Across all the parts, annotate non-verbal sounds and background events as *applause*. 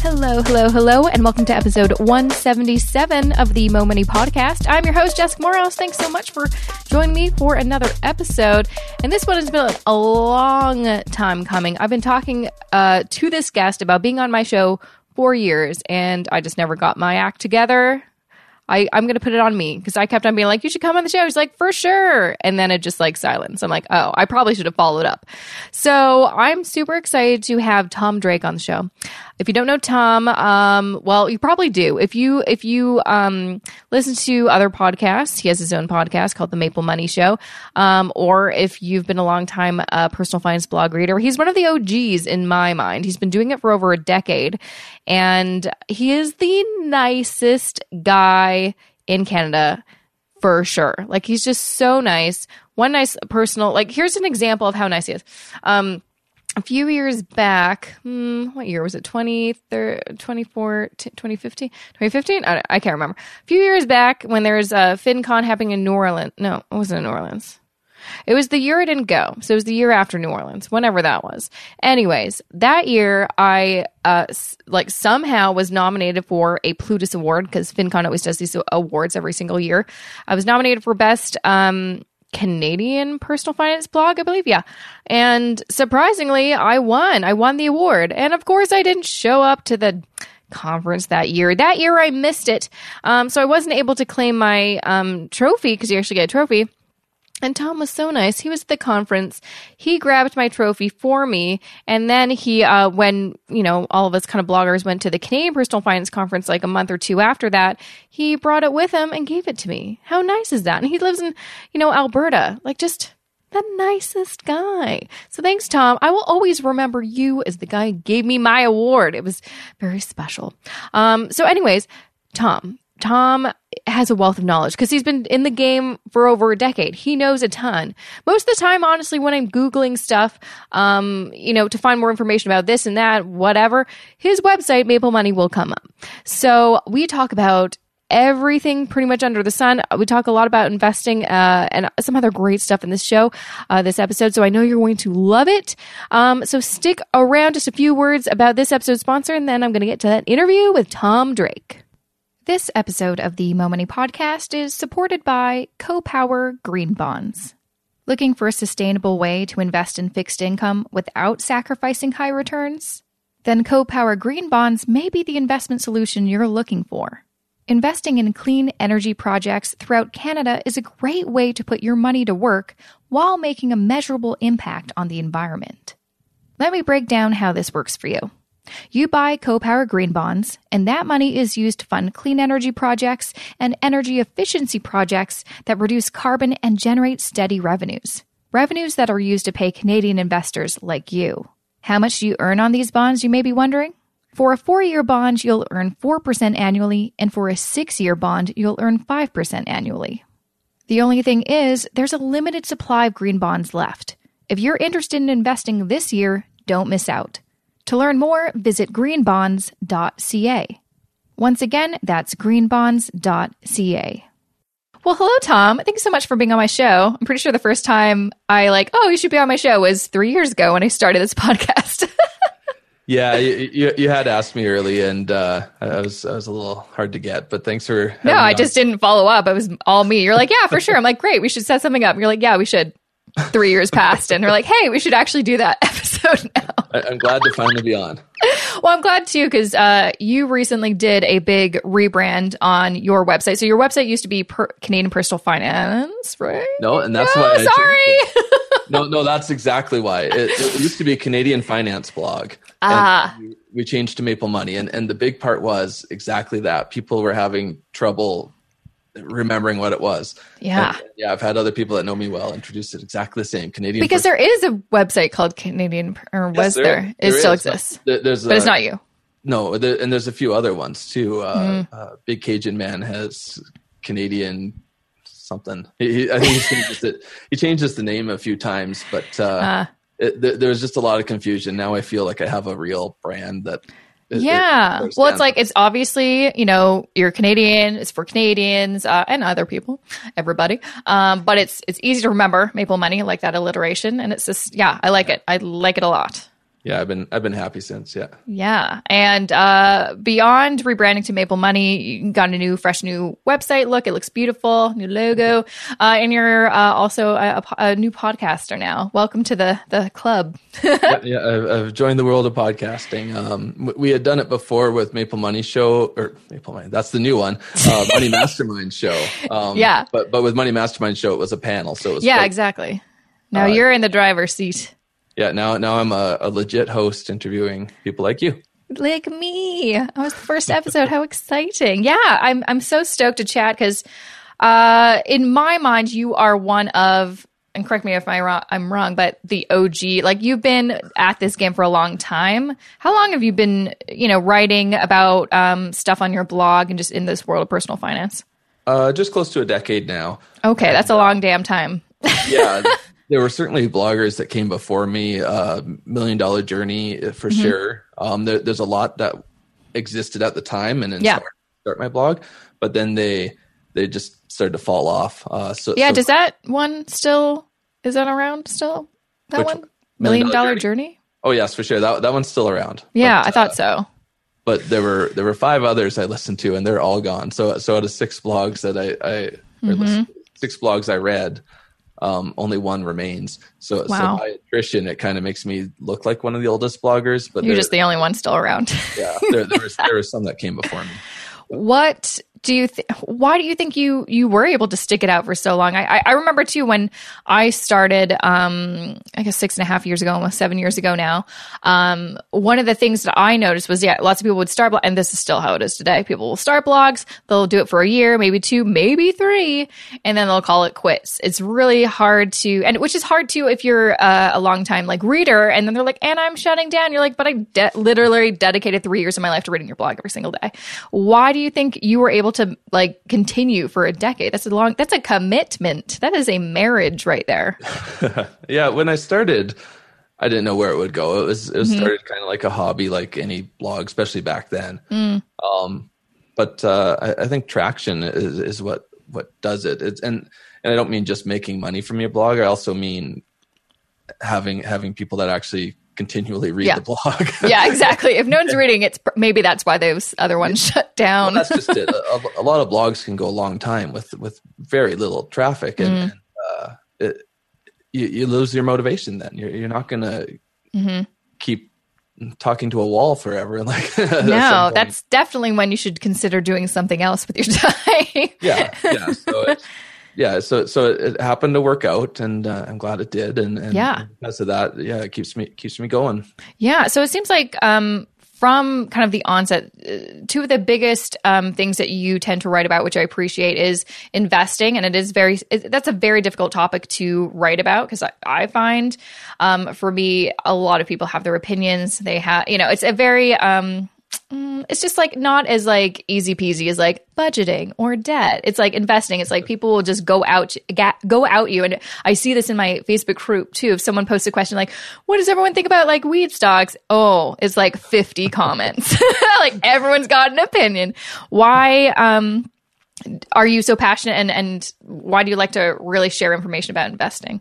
Hello, hello, hello, and welcome to episode 177 of the Mo Money Podcast. I'm your host, Jessica Moorhouse. Thanks so much for joining me for another episode. And this one has been a long time coming. I've been talking uh, to this guest about being on my show for years, and I just never got my act together. I, I'm going to put it on me because I kept on being like, you should come on the show. He's like, for sure. And then it just like silence. I'm like, oh, I probably should have followed up. So I'm super excited to have Tom Drake on the show. If you don't know Tom, um, well, you probably do. If you if you um, listen to other podcasts, he has his own podcast called The Maple Money Show. Um, or if you've been a long time uh, personal finance blog reader, he's one of the OGs in my mind. He's been doing it for over a decade, and he is the nicest guy in Canada for sure. Like he's just so nice. One nice personal like here's an example of how nice he is. Um a few years back, hmm, what year was it? 20, 24, 2015? 2015? I, I, can't remember. A few years back when there was a FinCon happening in New Orleans. No, it wasn't in New Orleans. It was the year I didn't go. So it was the year after New Orleans, whenever that was. Anyways, that year I uh like somehow was nominated for a Plutus award because FinCon always does these awards every single year. I was nominated for best um Canadian personal finance blog, I believe. Yeah. And surprisingly, I won. I won the award. And of course, I didn't show up to the conference that year. That year, I missed it. Um, so I wasn't able to claim my um, trophy because you actually get a trophy. And Tom was so nice. He was at the conference. He grabbed my trophy for me. And then he, uh, when, you know, all of us kind of bloggers went to the Canadian Personal Finance Conference like a month or two after that, he brought it with him and gave it to me. How nice is that? And he lives in, you know, Alberta. Like just the nicest guy. So thanks, Tom. I will always remember you as the guy who gave me my award. It was very special. Um, so anyways, Tom, Tom has a wealth of knowledge because he's been in the game for over a decade. He knows a ton. Most of the time, honestly, when I'm Googling stuff, um, you know, to find more information about this and that, whatever, his website, Maple Money, will come up. So we talk about everything pretty much under the sun. We talk a lot about investing uh, and some other great stuff in this show, uh, this episode. So I know you're going to love it. Um, so stick around just a few words about this episode's sponsor, and then I'm going to get to that interview with Tom Drake. This episode of the Mo Money Podcast is supported by CoPower Green Bonds. Looking for a sustainable way to invest in fixed income without sacrificing high returns? Then CoPower Green Bonds may be the investment solution you're looking for. Investing in clean energy projects throughout Canada is a great way to put your money to work while making a measurable impact on the environment. Let me break down how this works for you. You buy CoPower green bonds, and that money is used to fund clean energy projects and energy efficiency projects that reduce carbon and generate steady revenues. Revenues that are used to pay Canadian investors like you. How much do you earn on these bonds, you may be wondering? For a four year bond, you'll earn 4% annually, and for a six year bond, you'll earn 5% annually. The only thing is, there's a limited supply of green bonds left. If you're interested in investing this year, don't miss out. To learn more, visit greenbonds.ca. Once again, that's greenbonds.ca. Well, hello, Tom. Thanks so much for being on my show. I'm pretty sure the first time I like, oh, you should be on my show was three years ago when I started this *laughs* podcast. *laughs* yeah, you, you, you, had asked me early, and uh, I was I was a little hard to get. But thanks for no, I just didn't follow up. It was all me. You're like, yeah, for sure. I'm like, great. We should set something up. You're like, yeah, we should three years passed and they're like, hey, we should actually do that *laughs* episode now. I'm glad to finally be on. Well, I'm glad too because uh, you recently did a big rebrand on your website. So your website used to be per- Canadian Personal Finance, right? No, and that's no, why. sorry. *laughs* no, no, that's exactly why. It, it, used to be a Canadian finance blog. Ah. we changed to Maple Money, and and the big part was exactly that. People were having trouble remembering what it was. Yeah. And, yeah, I've had other people that know me well introduce it exactly the same Canadian. Because there is a website called Canadian, or was yes, there, there? It still is. exists. there's but a, it's not you. No, there, and there's a few other ones too. Uh, mm. uh, Big Cajun Man has Canadian something. He, he, I think he changes it. He changes the name a few times, but uh, uh. It, there, there was just a lot of confusion. Now I feel like I have a real brand that it, yeah. It well, it's like, it's obviously, you know, you're Canadian, it's for Canadians uh, and other people, everybody. Um, but it's, it's easy to remember Maple Money, like that alliteration. And it's just, yeah, I like it. I like it a lot. Yeah, I've been I've been happy since. Yeah. Yeah, and uh, beyond rebranding to Maple Money, you got a new, fresh, new website look. It looks beautiful, new logo, uh, and you're uh, also a, a, new podcaster now. Welcome to the the club. *laughs* yeah, yeah I've, I've, joined the world of podcasting. Um, we had done it before with Maple Money Show or Maple Money. That's the new one, uh, *laughs* Money Mastermind Show. Um, yeah, but but with Money Mastermind Show, it was a panel, so it was yeah, exactly. Now uh, you're in the driver's seat yeah, now now I'm a, a legit host interviewing people like you like me. I was the first episode. How exciting! Yeah, I'm I'm so stoked to chat because, uh, in my mind, you are one of and correct me if I wrong, I'm wrong, but the OG. Like you've been at this game for a long time. How long have you been, you know, writing about um, stuff on your blog and just in this world of personal finance? Uh, just close to a decade now. Okay, and, that's a long damn time. *laughs* yeah, there were certainly bloggers that came before me. Uh, Million Dollar Journey uh, for mm-hmm. sure. Um, there, there's a lot that existed at the time and inspired yeah. start my blog, but then they they just started to fall off. Uh, so yeah, so, does that one still is that around still? That one Million, Million Dollar, Journey? Journey? Oh yes, for sure. That that one's still around. Yeah, but, I thought uh, so. But there were there were five others I listened to, and they're all gone. So so out of six blogs that I I mm-hmm. six blogs I read, um, only one remains. So, wow. so by attrition, it kind of makes me look like one of the oldest bloggers. But you're just the only one still around. yeah, there, there was there was some that came before me. *laughs* What do you th- why do you think you you were able to stick it out for so long? I i remember too when i started um i guess six and a half years ago almost seven years ago now um one of the things that i noticed was yeah lots of people would start and this is still how it is today. People will start blogs they'll do it for a year maybe two maybe three and then they'll call it quits. It's really hard to and which is hard too if you're uh, a long time like reader and then they're like and i'm shutting down. You're like but i de- literally dedicated three years of my life to reading your blog every single day. Why do you think you were able able to like continue for a decade. That's a long that's a commitment. That is a marriage right there. *laughs* yeah, when I started I didn't know where it would go. It was it was mm-hmm. started kind of like a hobby like any blog, especially back then. Mm. Um but uh, I, I, think traction is, is what what does it. It's and and I don't mean just making money from your blog. I also mean having having people that actually continually read yeah. the blog. yeah, *laughs* exactly. If no one's reading, it's maybe that's why those other ones *laughs* shut down. Well, that's just it. A, a, lot of blogs can go a long time with with very little traffic, and, mm. and uh, it, you, you, lose your motivation. Then you're you're not going to mm-hmm. keep talking to a wall forever. *laughs* Like no, that's definitely when you should consider doing something else with your time. yeah, yeah. So yeah, so so it happened to work out, and uh, I'm glad it did. And, and yeah, because of that, yeah, it keeps me keeps me going. Yeah, so it seems like um, from kind of the onset, uh, two of the biggest um, things that you tend to write about, which I appreciate, is investing, and it is very it, that's a very difficult topic to write about because I, I, find um, for me a lot of people have their opinions. They have you know it's a very um, Mm, it's just like not as like easy peasy as like budgeting or debt. It's like investing. It's like people will just go out, go out you. And I see this in my Facebook group too. If someone posts a question like, what does everyone think about like weed stocks? Oh, it's like 50 comments. *laughs* like everyone's got an opinion. Why, um, are you so passionate and, and why do you like to really share information about investing?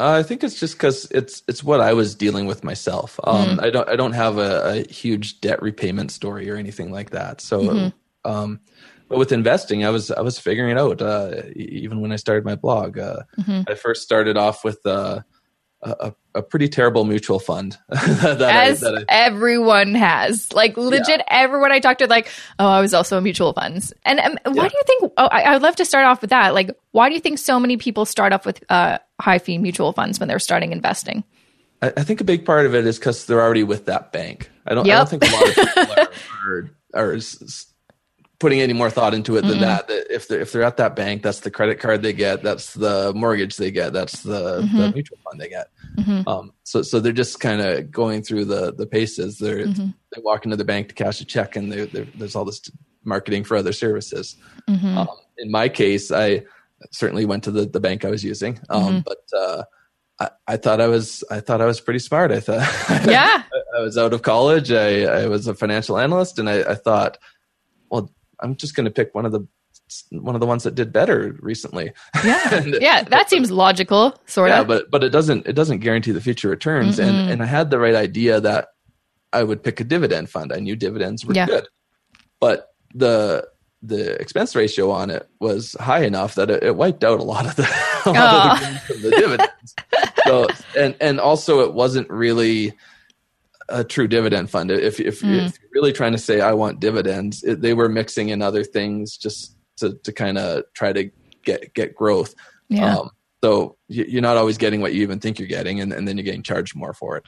Uh, I think it's just because it's it's what I was dealing with myself. Um, mm. I don't I don't have a, a, huge debt repayment story or anything like that. So, mm-hmm. um, but with investing, I was I was figuring it out. Uh, even when I started my blog, uh, mm-hmm. I first started off with uh, a, a pretty terrible mutual fund *laughs* that as I, that I, everyone has like legit yeah. everyone i talked to like oh i was also in mutual funds and um, why yeah. do you think oh I, I, would love to start off with that like why do you think so many people start off with uh, high fee mutual funds when they're starting investing I, I think a big part of it is because they're already with that bank i don't, yep. I don't think a lot of people *laughs* are, are, are putting any more thought into it than mm that. That if they're if they're at that bank, that's the credit card they get, that's the mortgage they get, that's the, mm-hmm. the mutual fund they get. Mm-hmm. Um, so so they're just kind of going through the the paces. They're mm-hmm. they walk into the bank to cash a check, and they're, they're, there's all this marketing for other services. Mm-hmm. Um, in my case, I certainly went to the the bank I was using, um, mm-hmm. but. Uh, I, I, thought I was I thought I was pretty smart. I thought *laughs* yeah I, I was out of college. I, I was a financial analyst, and I, I thought, well, I'm just going to pick one of the one of the ones that did better recently. Yeah, *laughs* and, yeah, that seems logical, sort yeah, of. but but it doesn't it doesn't guarantee the future returns. Mm-mm. And and I had the right idea that I would pick a dividend fund. I knew dividends were yeah. good, but the the expense ratio on it was high enough that it, it wiped out a lot of the, *laughs* a lot of the, the dividends. so and and also it wasn't really a true dividend fund. If if, mm. if you're really trying to say I want dividends, it, they were mixing in other things just to to kind of try to get get growth. Yeah. Um, so you're not always getting what you even think you're getting, and, and then you're getting charged more for it.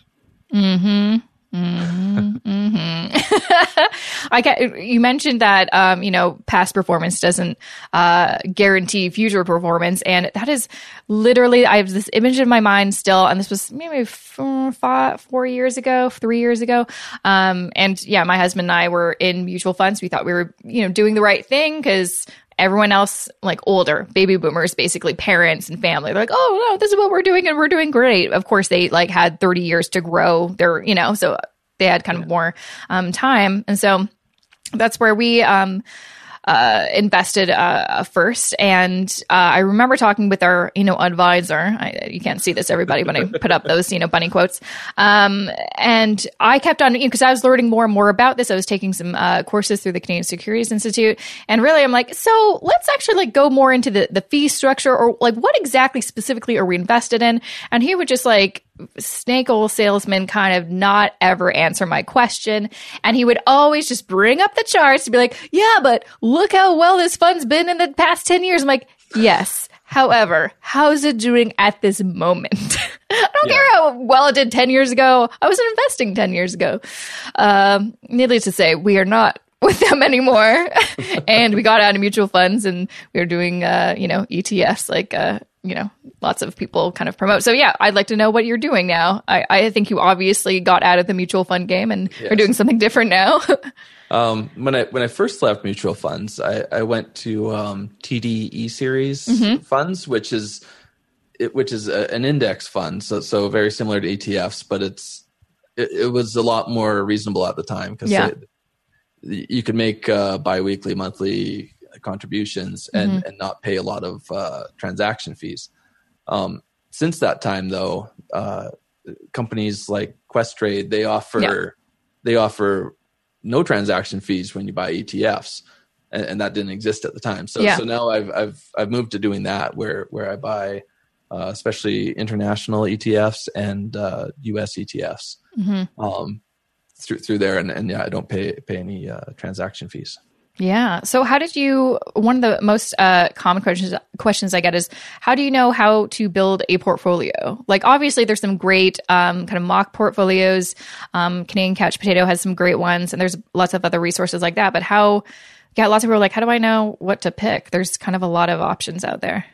Hmm. Mm-hmm, mm-hmm. *laughs* I get, you mentioned that um, you know past performance doesn't uh, guarantee future performance, and that is literally I have this image in my mind still, and this was maybe four, five, four years ago, three years ago, um, and yeah, my husband and I were in mutual funds. We thought we were you know doing the right thing because everyone else like older baby boomers basically parents and family. They're like oh no this is what we're doing and we're doing great. Of course they like had 30 years to grow their you know so they had kind of more um, time. And so that's where we um, uh, invested uh, first. And uh, I remember talking with our, you know, advisor. I, you can't see this, everybody, but I put up those, you know, bunny quotes. Um, and I kept on, because you know, I was learning more and more about this. I was taking some uh, courses through the Canadian Securities Institute. And really, I'm like, so let's actually like go more into the, the fee structure or like what exactly specifically are we invested in? And he would just like, snake oil salesman kind of not ever answer my question. And he would always just bring up the charts to be like, yeah, but look how well this fund's been in the past 10 years. I'm like, yes. However, how's it doing at this moment? *laughs* I don't yeah. care how well it did 10 years ago. I wasn't investing 10 years ago. Um, needless to say, we are not *laughs* with them anymore. *laughs* and we got out of mutual funds and we were doing, uh, you know, ETFs like, uh, you know, lots of people kind of promote. So yeah, I'd like to know what you're doing now. I, I think you obviously got out of the mutual fund game and yes. are doing something different now. *laughs* um, when I when I first left mutual funds, I, I went to um, TD e-Series mm-hmm. funds, which is it, which is a, an index fund, so so very similar to ETFs, but it's it, it was a lot more reasonable at the time because yeah. you could make uh, biweekly, monthly contributions and, mm-hmm. and not pay a lot of uh, transaction fees. Um, since that time, though, uh, companies like Questrade they offer yeah. they offer no transaction fees when you buy ETFs, and, and that didn't exist at the time. So yeah. so now I've I've I've moved to doing that where where I buy uh, especially international ETFs and uh, U.S. ETFs mm-hmm. um, through through there, and, and yeah, I don't pay pay any uh, transaction fees. Yeah. So, how did you? One of the most uh, common questions questions I get is, how do you know how to build a portfolio? Like, obviously, there's some great um, kind of mock portfolios. Um, Canadian Couch Potato has some great ones, and there's lots of other resources like that. But how? Yeah, lots of people are like, how do I know what to pick? There's kind of a lot of options out there.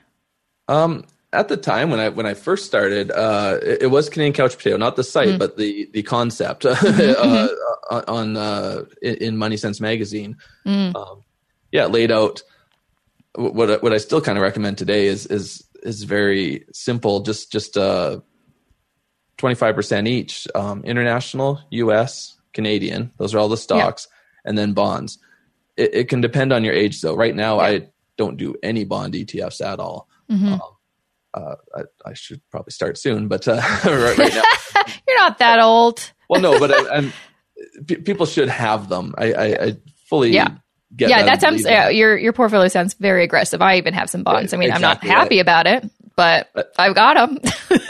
Um, at the time when I when I first started, uh, it, it, was Canadian Couch Potato, not the site, mm but the the concept *laughs* mm-hmm. uh, on uh, in MoneySense magazine. Mm. Um, yeah, laid out what what I still kind of recommend today is is is very simple. Just just uh, twenty five percent each. Um, international, U.S., Canadian. Those are all the stocks, yeah. and then bonds. It, it, can depend on your age, though. Right now, yeah. I don't do any bond ETFs at all. Mm-hmm. Um, uh, I, I, should probably start soon, but uh, *laughs* right, right, now *laughs* you're not that old. well, no, but I, am p- people should have them. I, I, fully yeah. yeah, that, that sounds yeah, your your portfolio sounds very aggressive. I even have some bonds. I mean, exactly. I'm not happy about it, but I've got them.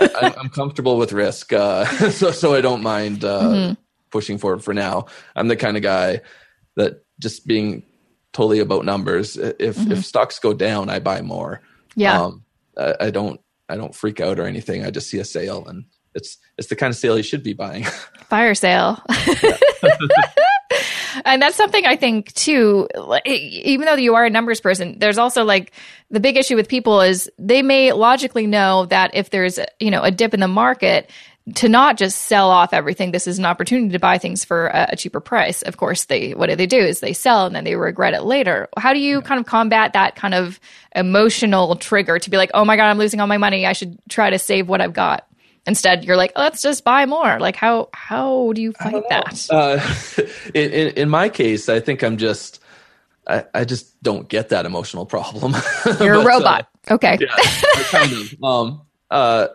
I, am comfortable with risk, uh, *laughs* so so I don't mind uh, mm-hmm. pushing forward for now. I'm the kind of guy that just being totally about numbers. If mm-hmm. if stocks go down, I buy more. Yeah. Um, I, I don't I don't freak out or anything. I just see a sale and it's it's the kind of sale you should be buying. *laughs* Fire sale. *laughs* and that's something I think too. Even though you are a numbers person, there's also like the big issue with people is they may logically know that if there's you know a dip in the market, to not just sell off everything. This is an opportunity to buy things for a, a, cheaper price. Of course, they what do they do is they sell and then they regret it later. How do you kind of combat that kind of emotional trigger to be like, oh my god, I'm losing all my money. I should try to save what I've got. Instead, you're like, let's just buy more. Like, how how do you fight that? Uh, *laughs* in, in, in my case, I think I'm just I, I just don't get that emotional problem. *laughs* You're but, a robot. Uh, okay. Yeah, kind of. Um, uh,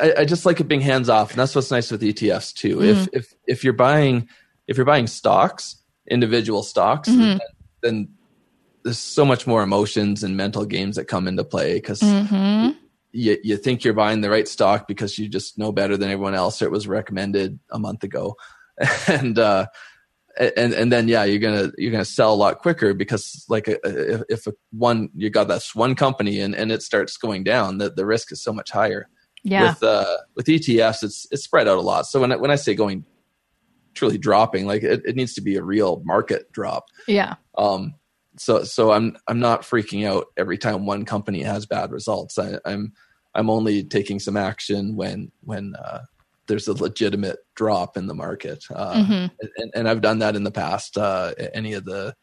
I, I, just like it being hands off, and that's what's nice with ETFs too. Mm-hmm. If if if you're buying if you're buying stocks, individual stocks, mm-hmm. then, then, there's so much more emotions and mental games that come into play because mm-hmm. you you think you're buying the right stock because you just know better than everyone else, or it was recommended a month ago, *laughs* and uh, and and then yeah you're gonna you're gonna sell a lot quicker because like a, if, if a one you got this one company and and it starts going down the, the risk is so much higher yeah with uh with etfs it's it's spread out a lot so when I, when i say going truly dropping like it, it needs to be a real market drop yeah um so so i'm i'm not freaking out every time one company has bad results I, i'm i'm only taking some action when when uh there's a legitimate drop in the market. Uh, mm-hmm. and, and, I've done that in the past. Uh, any of the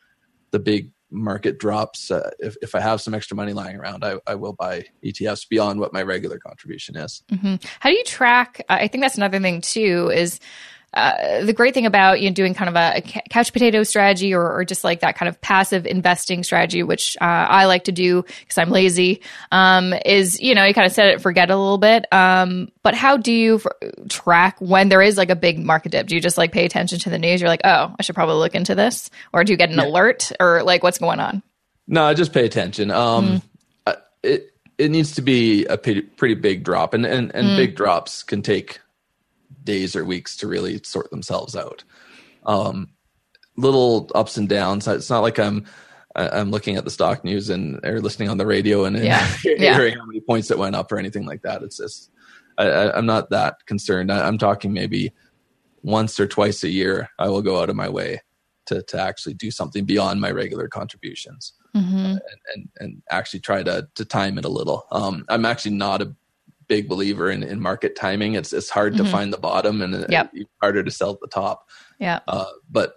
the big market drops, uh, if, if I have some extra money lying around, I, I will buy ETFs beyond what my regular contribution is. Mm-hmm. How do you track? I think that's another thing too. Is uh, the great thing about you know doing kind of a, a couch potato strategy or, or, just like that kind of passive investing strategy, which uh, I like to do because I'm lazy, um, is you know you kind of set it forget a little bit. Um, but how do you f- track when there is like a big market dip? Do you just like pay attention to the news? You're like, oh, I should probably look into this, or do you get an yeah. alert, or like what's going on? No, I just pay attention. Um, mm. it it needs to be a pretty, pretty big drop, and and, and mm. big drops can take days or weeks to really sort themselves out. Um, little ups and downs. It's not like I'm I'm looking at the stock news and or listening on the radio and, *laughs* yeah. hearing yeah. how many points it went up or anything like that. It's just I, am not that concerned. I, am talking maybe once or twice a year. I will go out of my way to to actually do something beyond my regular contributions. Mm-hmm. Uh, and, and, and actually try to to time it a little. Um, I'm actually not a big believer in, in market timing. It's it's hard mm-hmm. to find the bottom and yep. it's harder to sell at the top. Yeah. Uh, but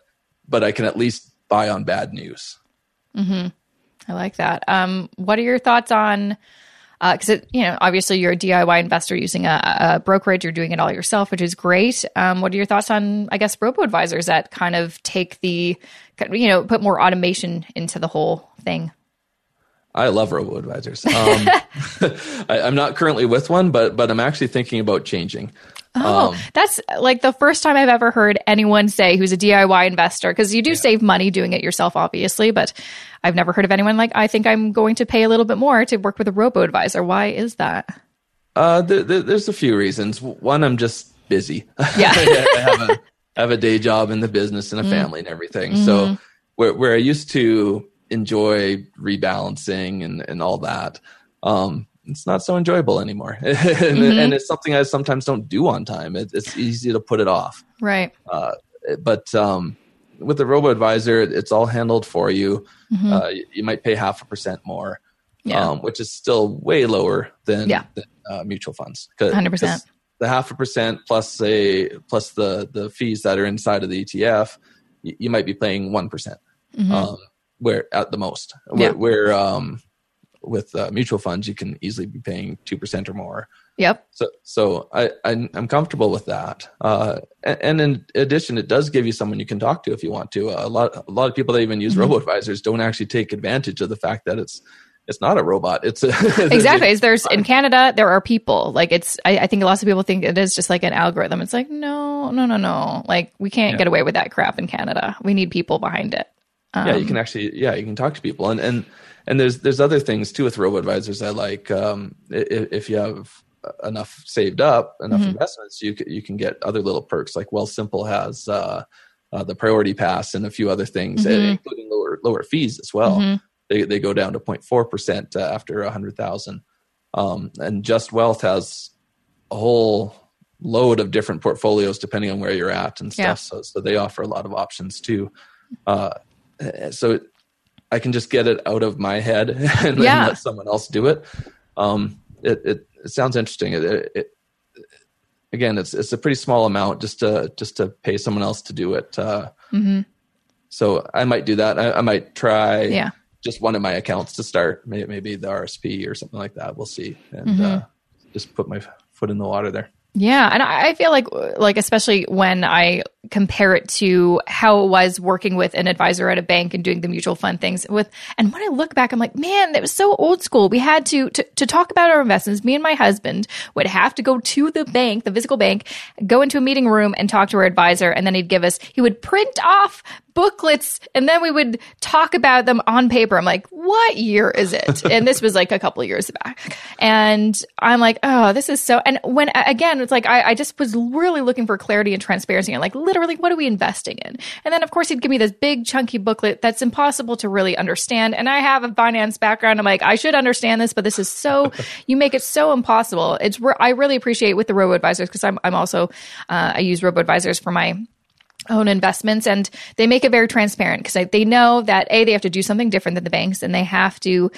but I can at least buy on bad news. Mm-hmm. I like that. Um, what are your thoughts on? Because uh, you know, obviously, you're a DIY investor using a, a brokerage. You're doing it all yourself, which is great. Um, what are your thoughts on, I guess, robo advisors that kind of take the, you know, put more automation into the whole thing? I love robo advisors. Um, *laughs* *laughs* I, am not currently with one, but but I'm actually thinking about changing. Oh, um, that's like the first time I've ever heard anyone say who's a DIY investor because you do yeah. save money doing it yourself, obviously. But I've never heard of anyone like I think I'm going to pay a little bit more to work with a robo advisor. Why is that? Uh, there's a few reasons. One, I'm just busy. *laughs* Yeah, I, have a, I have a day job in the business and a mm. family and everything. Mm-hmm. So where where I used to enjoy rebalancing and, and all that. Um, it's not so enjoyable anymore. *laughs* and, mm-hmm. and, it's something I sometimes don't do on time. It, it's easy to put it off. Right. Uh, but um, with the robo advisor, it's all handled for you. Mm-hmm. Uh, you, you, might pay half a percent more, yeah. um, which is still way lower than, yeah. than uh, mutual funds. 100%. The half a percent plus a plus the the fees that are inside of the ETF, you, you might be paying one mm-hmm. um, where at the most yeah. where, where um, with uh, mutual funds you can easily be paying 2% or more yep so so i, I am comfortable with that uh, and, and, in addition it does give you someone you can talk to if you want to uh, a lot a lot of people that even use mm-hmm. robo advisors don't actually take advantage of the fact that it's it's not a robot. It's a, *laughs* exactly. There's in Canada, there are people. Like it's. I, I, think lots of people think it is just like an algorithm. It's like no, no, no, no. Like we can't yeah. get away with that crap in Canada. We need people behind it. Um, yeah, you can um, actually yeah you can talk to people and and and there's there's other things too with robo advisors I like. Um, if, if, you have enough saved up, enough mm-hmm. investments, you can, you can get other little perks like Wealthsimple has uh, uh, the priority pass and a few other things, mm-hmm. including lower lower fees as well. Mm-hmm. They they go down to 0.4 percent uh, after a hundred thousand. Um, and Justwealth has a whole load of different portfolios depending on where you're at and stuff. Yeah. So so they offer a lot of options too. Uh, so I can just get it out of my head *laughs* and, yeah. let someone else do it. Um, it, it, it, sounds interesting. It, it, again, it's it's a pretty small amount just to just to pay someone else to do it. Uh, mm-hmm. So I might do that. I, I, might try yeah. just one of my accounts to start. Maybe, maybe the RSP or something like that. We'll see, and mm-hmm. uh, just put my foot in the water there. Yeah, and I feel like like especially when I compare it to how it was working with an advisor at a bank and doing the mutual fund things with and when I look back I'm like man that was so old school we had to, to to talk about our investments me and my husband would have to go to the bank the physical bank go into a meeting room and talk to our advisor and then he'd give us he would print off booklets and then we would talk about them on paper. I'm like, what year is it? and this was like a couple years back. And I'm like, oh, this is so. And when again, it's like I, I just was really looking for clarity and transparency and like literally, what are we investing in? And then of course he'd give me this big chunky booklet that's impossible to really understand. And I have a finance background. I'm like, I should understand this, but this is so. *laughs* you make it so impossible. It's I really appreciate with the robo advisors because I'm I'm also uh, I use robo advisors for my own investments and they make it very transparent because they know that a they have to do something different than the banks and they have to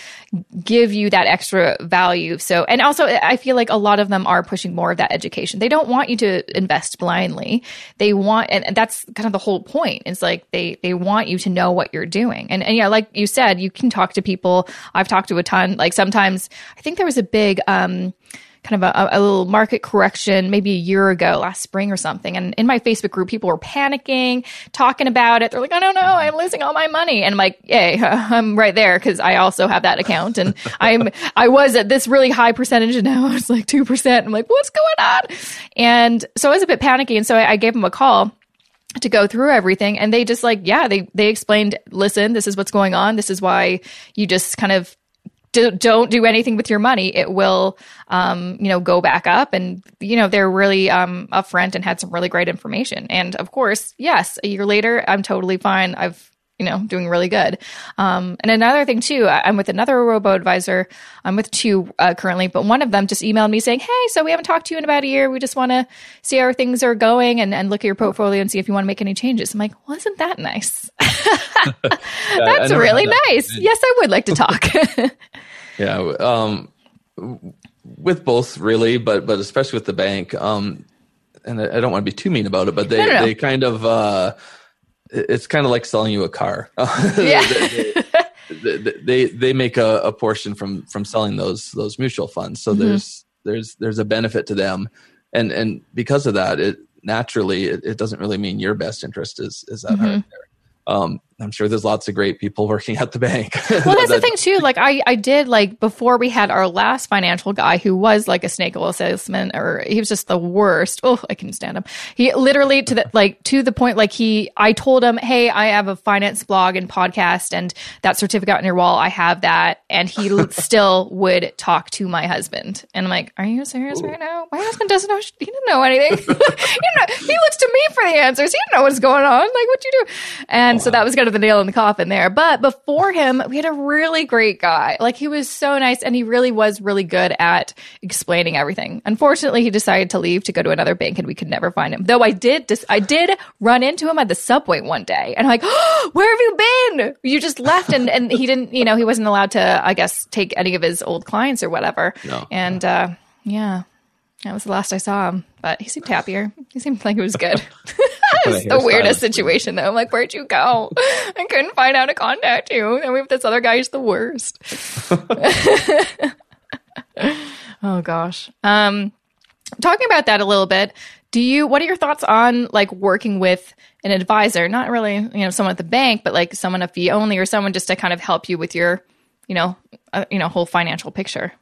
give you that extra value. So and also i feel like a lot of them are pushing more of that education. They don't want you to invest blindly. They want and, that's kind of the whole point it's like they they want you to know what you're doing. And, and yeah like you said you can talk to people. I've talked to a ton. Like sometimes i think there was a big um kind of a, a, little market correction maybe a year ago, last spring or something. And in my Facebook group, people were panicking, talking about it. They're like, I don't know, I'm losing all my money. And I'm like, hey, *laughs* I'm right there because I also have that account. And *laughs* I'm, I was at this really high percentage and now *laughs* it's like 2%. I'm like, what's going on? And so I was a bit panicky. And so I, I gave them a call to go through everything and they just like yeah they they explained listen this is what's going on this is why you just kind of do, don't do anything with your money, it will, um, you know, go back up. And, you know, they're really um, upfront and had some really great information. And of course, yes, a year later, I'm totally fine. I've, you know, doing really good. Um, and another thing too, I'm with another robo advisor. I'm with two uh, currently, but one of them just emailed me saying, "Hey, so we haven't talked to you in about a year. We just want to see how things are going and, and look at your portfolio and see if you want to make any changes." I'm like, "Well, isn't that nice? *laughs* That's really nice. Yes, I would like to talk." *laughs* yeah, um, with both really, but but especially with the bank. Um, and I, don't want to be too mean about it, but they they kind of. Uh, it's kind of like selling you a car. *laughs* Yeah. they, they, they, they, make a, a, portion from from selling those those mutual funds. So mm-hmm. there's there's there's a benefit to them, and and because of that, it naturally it, it doesn't really mean your best interest is is at mm-hmm. heart there. Um, I'm sure there's lots of great people working at the bank. *laughs* well, that's the thing too. Like I, I did like before we had our last financial guy who was like a snake oil salesman, or he was just the worst. Oh, I can stand him. He literally to the like to the point like he, I told him, hey, I have a finance blog and podcast, and that certificate on your wall, I have that, and he *laughs* still would talk to my husband, and I'm like, are you serious Ooh. right now? My husband doesn't know. He didn't know anything. *laughs* you know, he looks to me for the answers. He didn't know what's going on. Like, what do you do? And wow. so that was kind of the nail in the coffin there. But before him, we had a really great guy. Like he was so nice and he really was really good at explaining everything. Unfortunately, he decided to leave to go to another bank and we could never find him. Though I did dis- I did run into him at the subway one day and I'm like, oh, *gasps* where have you been? You just left and, and he didn't, you know, he wasn't allowed to, I guess, take any of his old clients or whatever. No. And uh, yeah. That was the last I saw him, but he seemed happier. He seemed like it was good. *laughs* *laughs* the weirdest situation, though. I'm like, where'd you go? *laughs* I couldn't find out to contact you. And we have this other guy who's the worst. oh gosh. Um, talking about that a little bit. Do you? What are your thoughts on like working with an advisor? Not really, you know, someone at the bank, but like someone a fee only, or someone just to kind of help you with your, you know, uh, you know, whole financial picture.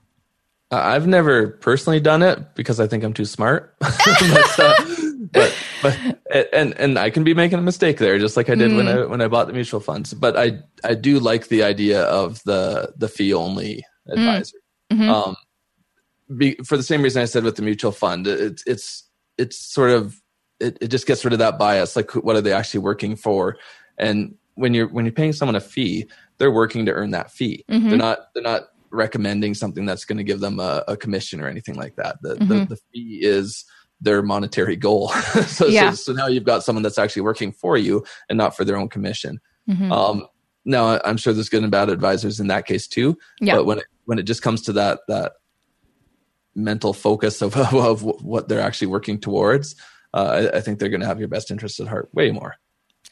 I've never personally done it because I think I'm too smart. but, *laughs* uh, but, but, and and I can be making a mistake there, just like I did mm. when I when I bought the mutual funds. But I I do like the idea of the the fee only mm. advisor. Mm-hmm. Um, be, for the same reason I said with the mutual fund, it's it's it's sort of it, it just gets rid of that bias. Like, what are they actually working for? And when you're when you're paying someone a fee, they're working to earn that fee. Mm-hmm. They're not they're not recommending something that's going to give them a, a, commission or anything like that. The, mm-hmm. the, the, fee is their monetary goal. *laughs* so, yeah. so, so, now you've got someone that's actually working for you and not for their own commission. Mm-hmm. Um, now I'm sure there's good and bad advisors in that case too. Yeah. But when it, when it just comes to that, that mental focus of, *laughs* of what they're actually working towards, uh, I, I think they're going to have your best interest at heart way more.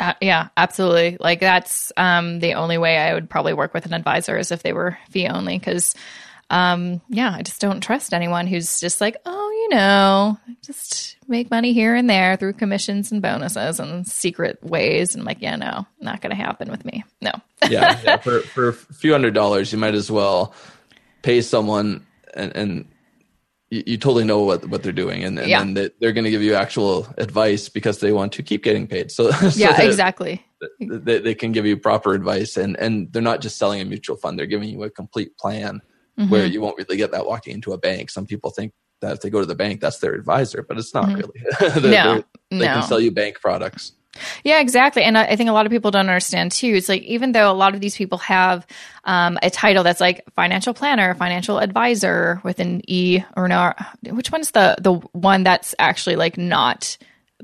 Uh, yeah, absolutely. Like that's um, the only way I would probably work with an advisor is if they were fee only because um, yeah, I just don't trust anyone who's just like, oh, you know, just make money here and there through commissions and bonuses and secret ways. And I'm like, yeah, no, not going to happen with me. No. *laughs* yeah, yeah. For, for a few hundred dollars, you might as well pay someone and, and you, you, totally know what, what they're doing. And, and yeah. then they, are going to give you actual advice because they want to keep getting paid. So, *laughs* so yeah exactly. they, they, can give you proper advice. And and they're not just selling a mutual fund. They're giving you a complete plan mm-hmm. where you won't really get that walking into a bank. Some people think that if they go to the bank that's their advisor but it's not mm-hmm. really. *laughs* No, they no. can sell you bank products yeah, exactly. And I think a lot of people don't understand too. It's like even though a lot of these people have um, a title that's like financial planner, financial advisor with an E or no, which one's the the one that's actually like not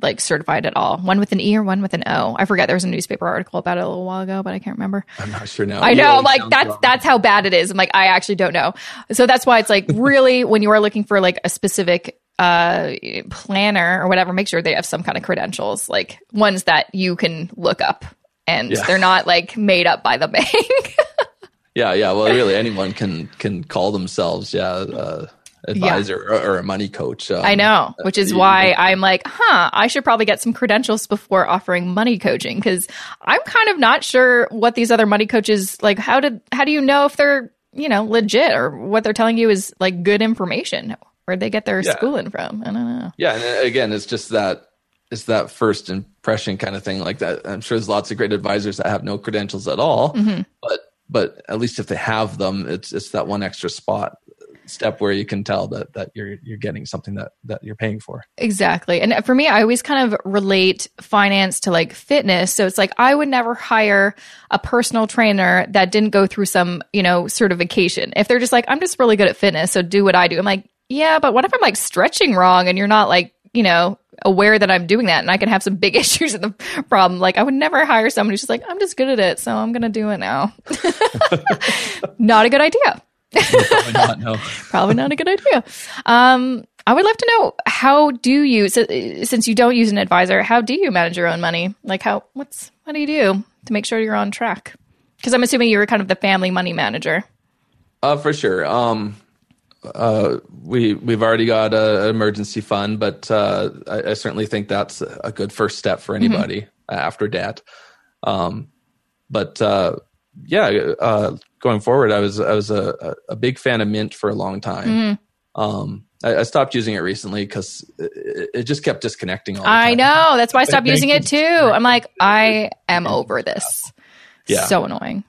like certified at all? One with an E or one with an O? I forget. There was a newspaper article about it a little while ago, but I can't remember. I'm not sure now. I know, like that's wrong. that's how bad it is. I'm like, I actually don't know. So that's why it's like *laughs* really when you are looking for like a specific uh, planner or whatever, make sure they have some kind of credentials, like ones that you can look up and yeah. they're not like made up by the *laughs* bank. yeah, yeah. Well, really, anyone can can call themselves, yeah, uh, advisor yeah. or, or, a money coach. Um, I know, which is why I'm like, huh, I should probably get some credentials before offering money coaching because I'm kind of not sure what these other money coaches like. How did how do you know if they're you know legit or what they're telling you is like good information? Where'd they get their yeah. schooling from? I don't know. Yeah, and uh, again, it's just that it's that first impression kind of thing. Like that, I'm sure there's lots of great advisors that have no credentials at all, mm-hmm. but but at least if they have them, it's it's that one extra spot step where you can tell that that you're you're getting something that that you're paying for. Exactly. And for me, I always kind of relate finance to like fitness. So it's like I would never hire a personal trainer that didn't go through some, you know, certification. If they're just like I'm just really good at fitness, so do what I do. I'm like, yeah, but what if I'm like stretching wrong and you're not like, you know, aware that I'm doing that and I can have some big *laughs* issues in the problem. Like I would never hire someone who's just like, I'm just good at it, so I'm gonna do it now. *laughs* not a good idea. probably not, no. *laughs* probably not a good idea. Um, I would love to know how do you so, since you don't use an advisor, how do you manage your own money? Like how what's what do you do to make sure you're on track? Because I'm assuming you're kind of the family money manager. Uh, for sure. Um, uh, we we've already got a, an emergency fund, but uh, I, I, certainly think that's a good first step for mm-hmm. anybody mm-hmm. after debt. Um, but uh, yeah, uh, going forward, I was I was a, a big fan of Mint for a long time. Mm-hmm. Um, I, I, stopped using it recently because it, it, just kept disconnecting. All I know that's why I stopped using it too. I'm like, I am over this. Yeah, so annoying.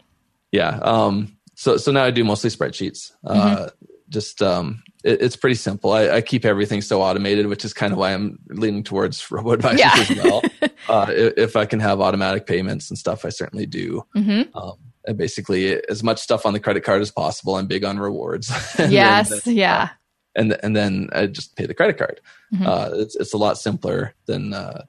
Yeah. Um. So so now I do mostly spreadsheets. Uh, mm-hmm. Just um, it, it's pretty simple. I, I, keep everything so automated, which is kind of why I'm leaning towards *laughs* robo advisors yeah. as well. *laughs* uh, if, if, I can have automatic payments and stuff, I certainly do. Mm-hmm. Um, and basically, as much stuff on the credit card as possible. I'm big on rewards. *laughs* yes, then, uh, yeah. Uh, and and then I just pay the credit card. Mm-hmm. Uh, it's it's a lot simpler than uh,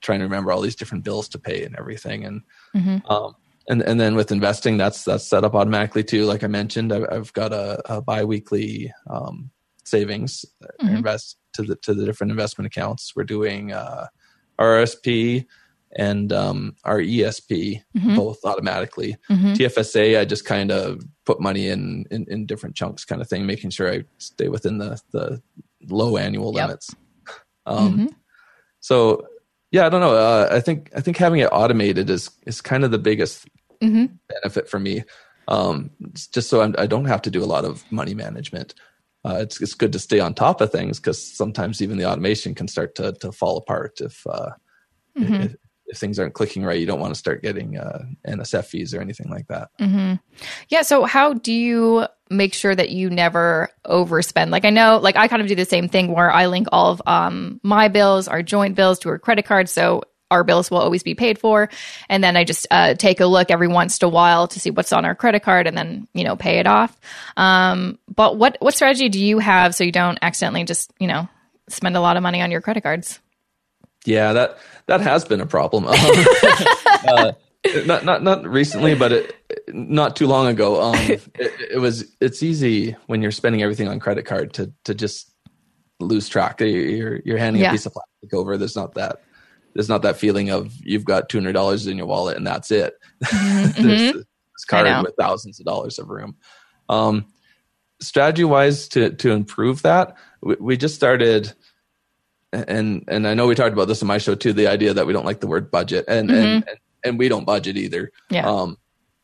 trying to remember all these different bills to pay and everything. And mm-hmm. um, and and then with investing, that's that's set up automatically too. Like I mentioned, I've, I've got a, a biweekly um, savings mm-hmm. invest to the to the different investment accounts. We're doing uh, RSP and um, RESP mm-hmm. both automatically. Mm-hmm. TFSA, I just kind of put money in, in, in different chunks, kind of thing, making sure I stay within the the low annual yep. limits. *laughs* Um, mm-hmm. so yeah, I don't know. Uh, I think I think having it automated is is kind of the biggest mm-hmm. benefit for me. Um, just so I'm, I do not have to do a lot of money management. Uh, it's it's good to stay on top of things because sometimes even the automation can start to to fall apart if, uh, mm-hmm. if if things aren't clicking right, you don't want to start getting uh, NSF fees or anything like that. Mm-hmm. Yeah. So, how do you make sure that you never overspend? Like, I know, like, I kind of do the same thing where I link all of um, my bills, our joint bills, to our credit card. So, our bills will always be paid for. And then I just uh, take a look every once in a while to see what's on our credit card and then, you know, pay it off. Um, but what, what strategy do you have so you don't accidentally just, you know, spend a lot of money on your credit cards? Yeah, that that has been a problem. Um, *laughs* uh, not not not recently, but it, not too long ago. Um, *laughs* it, it, was it's easy when you're spending everything on credit card to to just lose track. You're you're handing yeah. a piece of plastic over. There's not that there's not that feeling of you've got two hundred dollars in your wallet and that's it. Mm-hmm. *laughs* there's mm-hmm. this card with thousands of dollars of room. Um, strategy wise to to improve that, we, we just started and and I know we talked about this in my show too. The idea that we don't like the word budget, and mm-hmm. and, and, we don't budget either. Yeah. Um,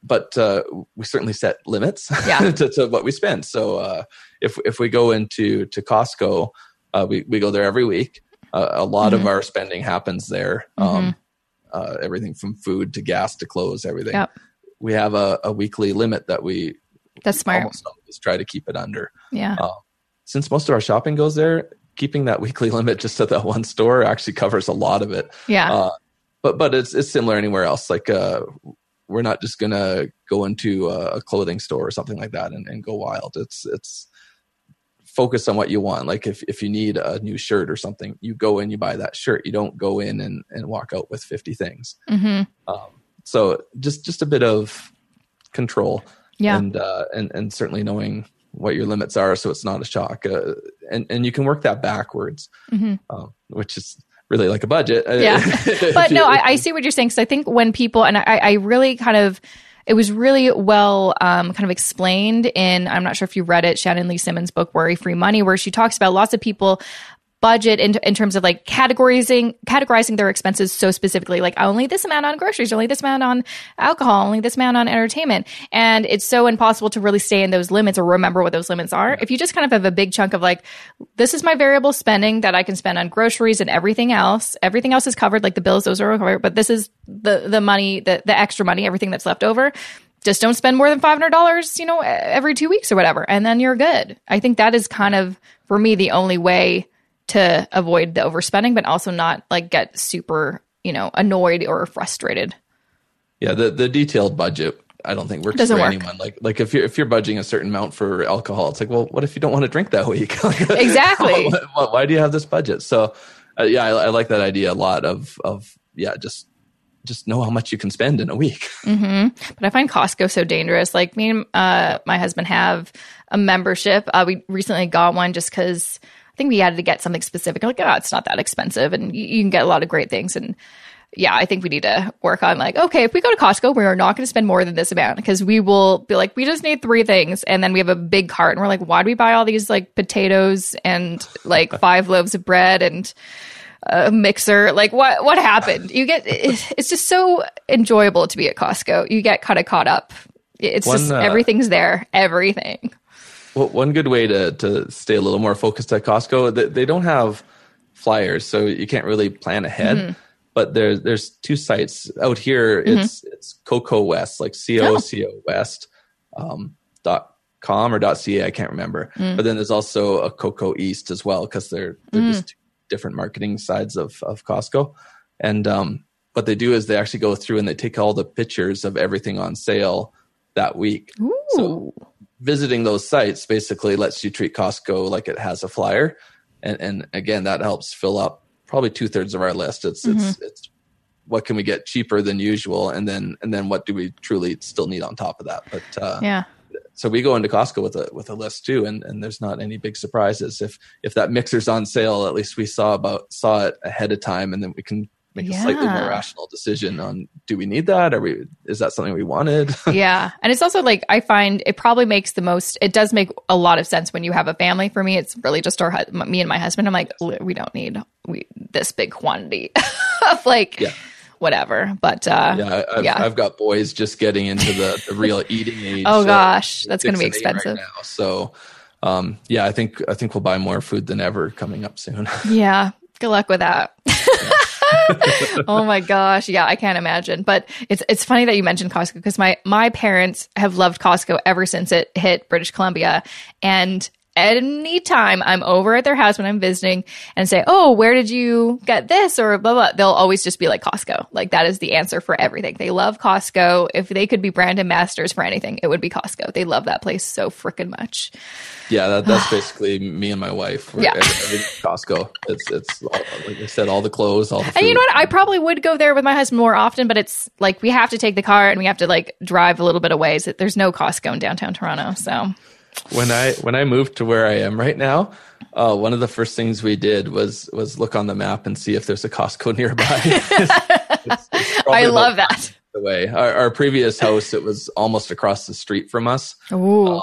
but uh, we certainly set limits yeah. *laughs* to, to, what we spend. So uh, if if we go into to Costco, uh, we we go there every week. Uh, a lot mm-hmm. of our spending happens there. Um, mm-hmm. Uh, everything from food to gas to clothes, everything. Yep. We have a, a, weekly limit that we that's smart. Almost always try to keep it under. Yeah. Um, since most of our shopping goes there, keeping that *laughs* weekly limit just at that one store actually covers a lot of it. Yeah. Uh, but but it's it's similar anywhere else. Like uh, we're not just gonna go into a clothing store or something like that and, and go wild. It's it's focus on what you want. Like if, if you need a new shirt or something, you go in, you buy that shirt. You don't go in and, and walk out with 50 things. Mm-hmm. Um, so just, just a bit of control yeah. and, uh, and, and certainly knowing what your limits are. So it's not a shock. Uh, and, and you can work that backwards, mm-hmm. um, which is really like a budget. Yeah. *laughs* but no, I, I, see what you're saying. Cause I think when people, and I, I really kind of, it was really well um, kind of explained in i'm not sure if you read it shannon lee simmons book worry free money where she talks about lots of people budget in, in terms of like categorizing categorizing their expenses so specifically like only this amount on groceries only this amount on alcohol only this amount on entertainment. And it's so impossible to really stay in those limits or remember what those limits are. If you just kind of have a big chunk of like this is my variable spending that i can spend on groceries and everything else everything else is covered like the bills those are covered but this is the the money the, the extra money everything that's left over just don't spend more than $500 you know every two weeks or whatever and then you're good. I think that is kind of for me the only way to avoid the overspending, but also not like get super, you know, annoyed or frustrated. Yeah, the the detailed budget I don't think works for work. anyone. Like like if you're if you're budgeting a certain amount for alcohol, it's like, well, what if you don't want to drink that week? *laughs* exactly. why, why, do you have this budget? So uh, yeah, I, I, like that idea a lot. Of of yeah, just just know how much you can spend in a week. *laughs* Mm-hmm. But I find Costco so dangerous. Like me and uh, my husband have a membership. Uh, we recently got one just because think we had to get something specific. Like, oh, it's not that expensive, and you, you can get a lot of great things. And yeah, I think we need to work on like, okay, if we go to Costco, we are not going to spend more than this amount because we will be like, we just need three things, and then we have a big cart, and we're like, why do we buy all these like potatoes and like *laughs* five loaves of bread and a mixer? Like, what what happened? You get it's just so enjoyable to be at Costco. You get kind of caught up. It's One, just uh, everything's there, everything. Well, one good way to to stay a little more focused at Costco, they, they don't have flyers, so you can't really plan ahead. Mm-hmm. But there's there's two sites out here. Mm-hmm. It's it's Coco West, like C O C O West um, dot com or dot ca. I can't remember. Mm. But then there's also a Coco East as well because they're they're mm. just two different marketing sides of of Costco. And um, what they do is they actually go through and they take all the pictures of everything on sale that week. Ooh. So visiting those sites basically lets you treat Costco like it has a flyer, and and again that helps fill up probably two thirds of our list. It's mm-hmm. it's it's what can we get cheaper than usual, and then and then what do we truly still need on top of that? But uh, yeah. So we go into Costco with a with a list too, and, and there's not any big surprises. If if that mixer's on sale, at least we saw about saw it ahead of time, and then we can make yeah. a slightly more rational decision on do we need that or we is that something we wanted *laughs* yeah and it's also like i find it probably makes the most it does make a lot of sense when you have a family for me it's really just our me and my husband i'm like we don't need we this big quantity *laughs* of like yeah whatever. But uh, yeah, I've, yeah, I've got boys just getting into the, the real *laughs* eating age. oh gosh, that's going to be expensive right now. So um, yeah, I think I think we'll buy more food than ever coming up soon. yeah, good luck with that. *laughs* oh my gosh. Yeah, I can't imagine. But it's it's funny that you mentioned Costco because my my parents have loved Costco ever since it hit British Columbia. And anytime I'm over at their house when I'm visiting and say, Oh, where did you get this? Or blah, blah, they'll always just be like Costco. Like that is the answer for everything. They love Costco. If they could be brand ambassadors for anything, it would be Costco. They love that place so freaking much. Yeah, that, that's *sighs* basically me and my wife. yeah. Costco. It's, it's like I said, all the clothes, all the And you know what? I probably would go there with my husband more often, but it's like we have to take the car and we have to like drive a little bit away. So there's no Costco in downtown Toronto. So when I when I moved to where I am right now, uh, one of the first things we did was was look on the map and see if there's a Costco *laughs* nearby. it's, it's I love that. The way our, our, previous house, it was almost across the street from us. Um,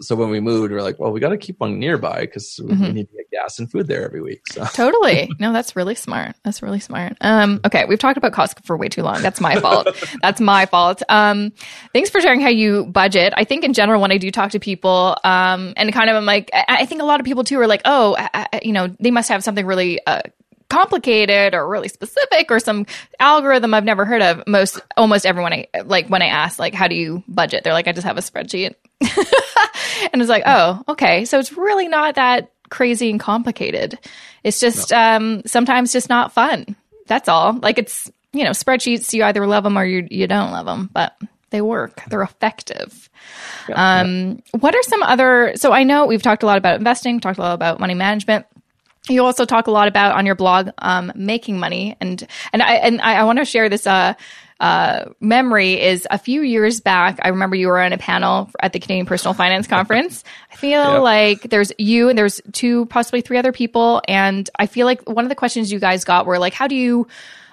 so when we moved, we are like, well, we got to keep one nearby because mm-hmm. we need to get gas and food there every week. So totally, *laughs* no, that's really smart. That's really smart. Um, okay, we've talked about Costco for way too long. That's my fault. *laughs* that's my fault. Um, thanks for sharing how you budget. I think in general, when I do talk to people, um, and kind of I'm like, I, I think a lot of people too are like, oh, I, I, you know, they must have something really. Uh, complicated or really specific or some algorithm I've never heard of. Most almost everyone I like when I ask like how do you budget? They're like I just have a spreadsheet. *laughs* and it's like, "Oh, okay. So it's really not that crazy and complicated. It's just no. um sometimes just not fun. That's all. Like it's, you know, spreadsheets you either love them or you you don't love them, but they work. They're effective. Um. What are some other? So I know we've talked a lot about investing, talked a lot about money management you also talk a lot about on your blog um, making money and and I and I, I want to share this uh, uh, memory is a few years back. I remember you were on a panel at the Canadian Personal Finance Conference. *laughs* I feel yep. like there's you and there's two, possibly three other people, and I feel like one of the questions you guys got were like, "How do you?"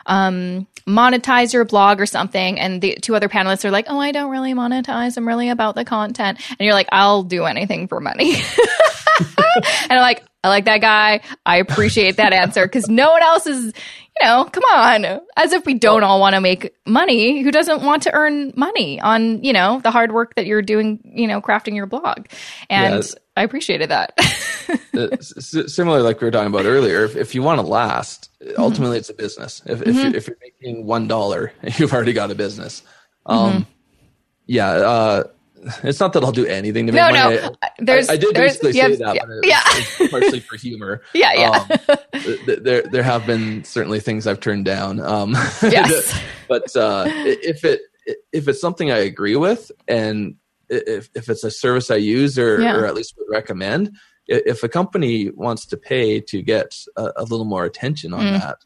Um, monetize your blog or something and the two other panelists are like oh i don't really monetize i'm really about the content and you're like i'll do anything for money *laughs* and i'm like I like that guy. I appreciate that answer because no one else is, know, come on. As if we don't all want to make money. Who doesn't want to earn money on, you know, the hard work that you're doing, you know, crafting your blog? And. I appreciated that. *laughs* Uh, similar, like we were talking about earlier, if, if you want to last, ultimately mm-hmm. it's a business. If, mm-hmm. if, you're, if, you're, making $1, *laughs* you've already got a business. Um, mm-hmm. Yeah. Uh, it's not that I'll do anything to make no, money. No, there's, I, I did there's, basically say that, yeah, but yeah. it's partially for humor. *laughs* Yeah, yeah. Um, th- there, there have been certainly things I've turned down. Um, *laughs* yes. but uh, if it if it's something I agree with, and if if it's a service I use or, yeah. or at least would recommend, if a company wants to pay to get a, a little more attention on mm. that,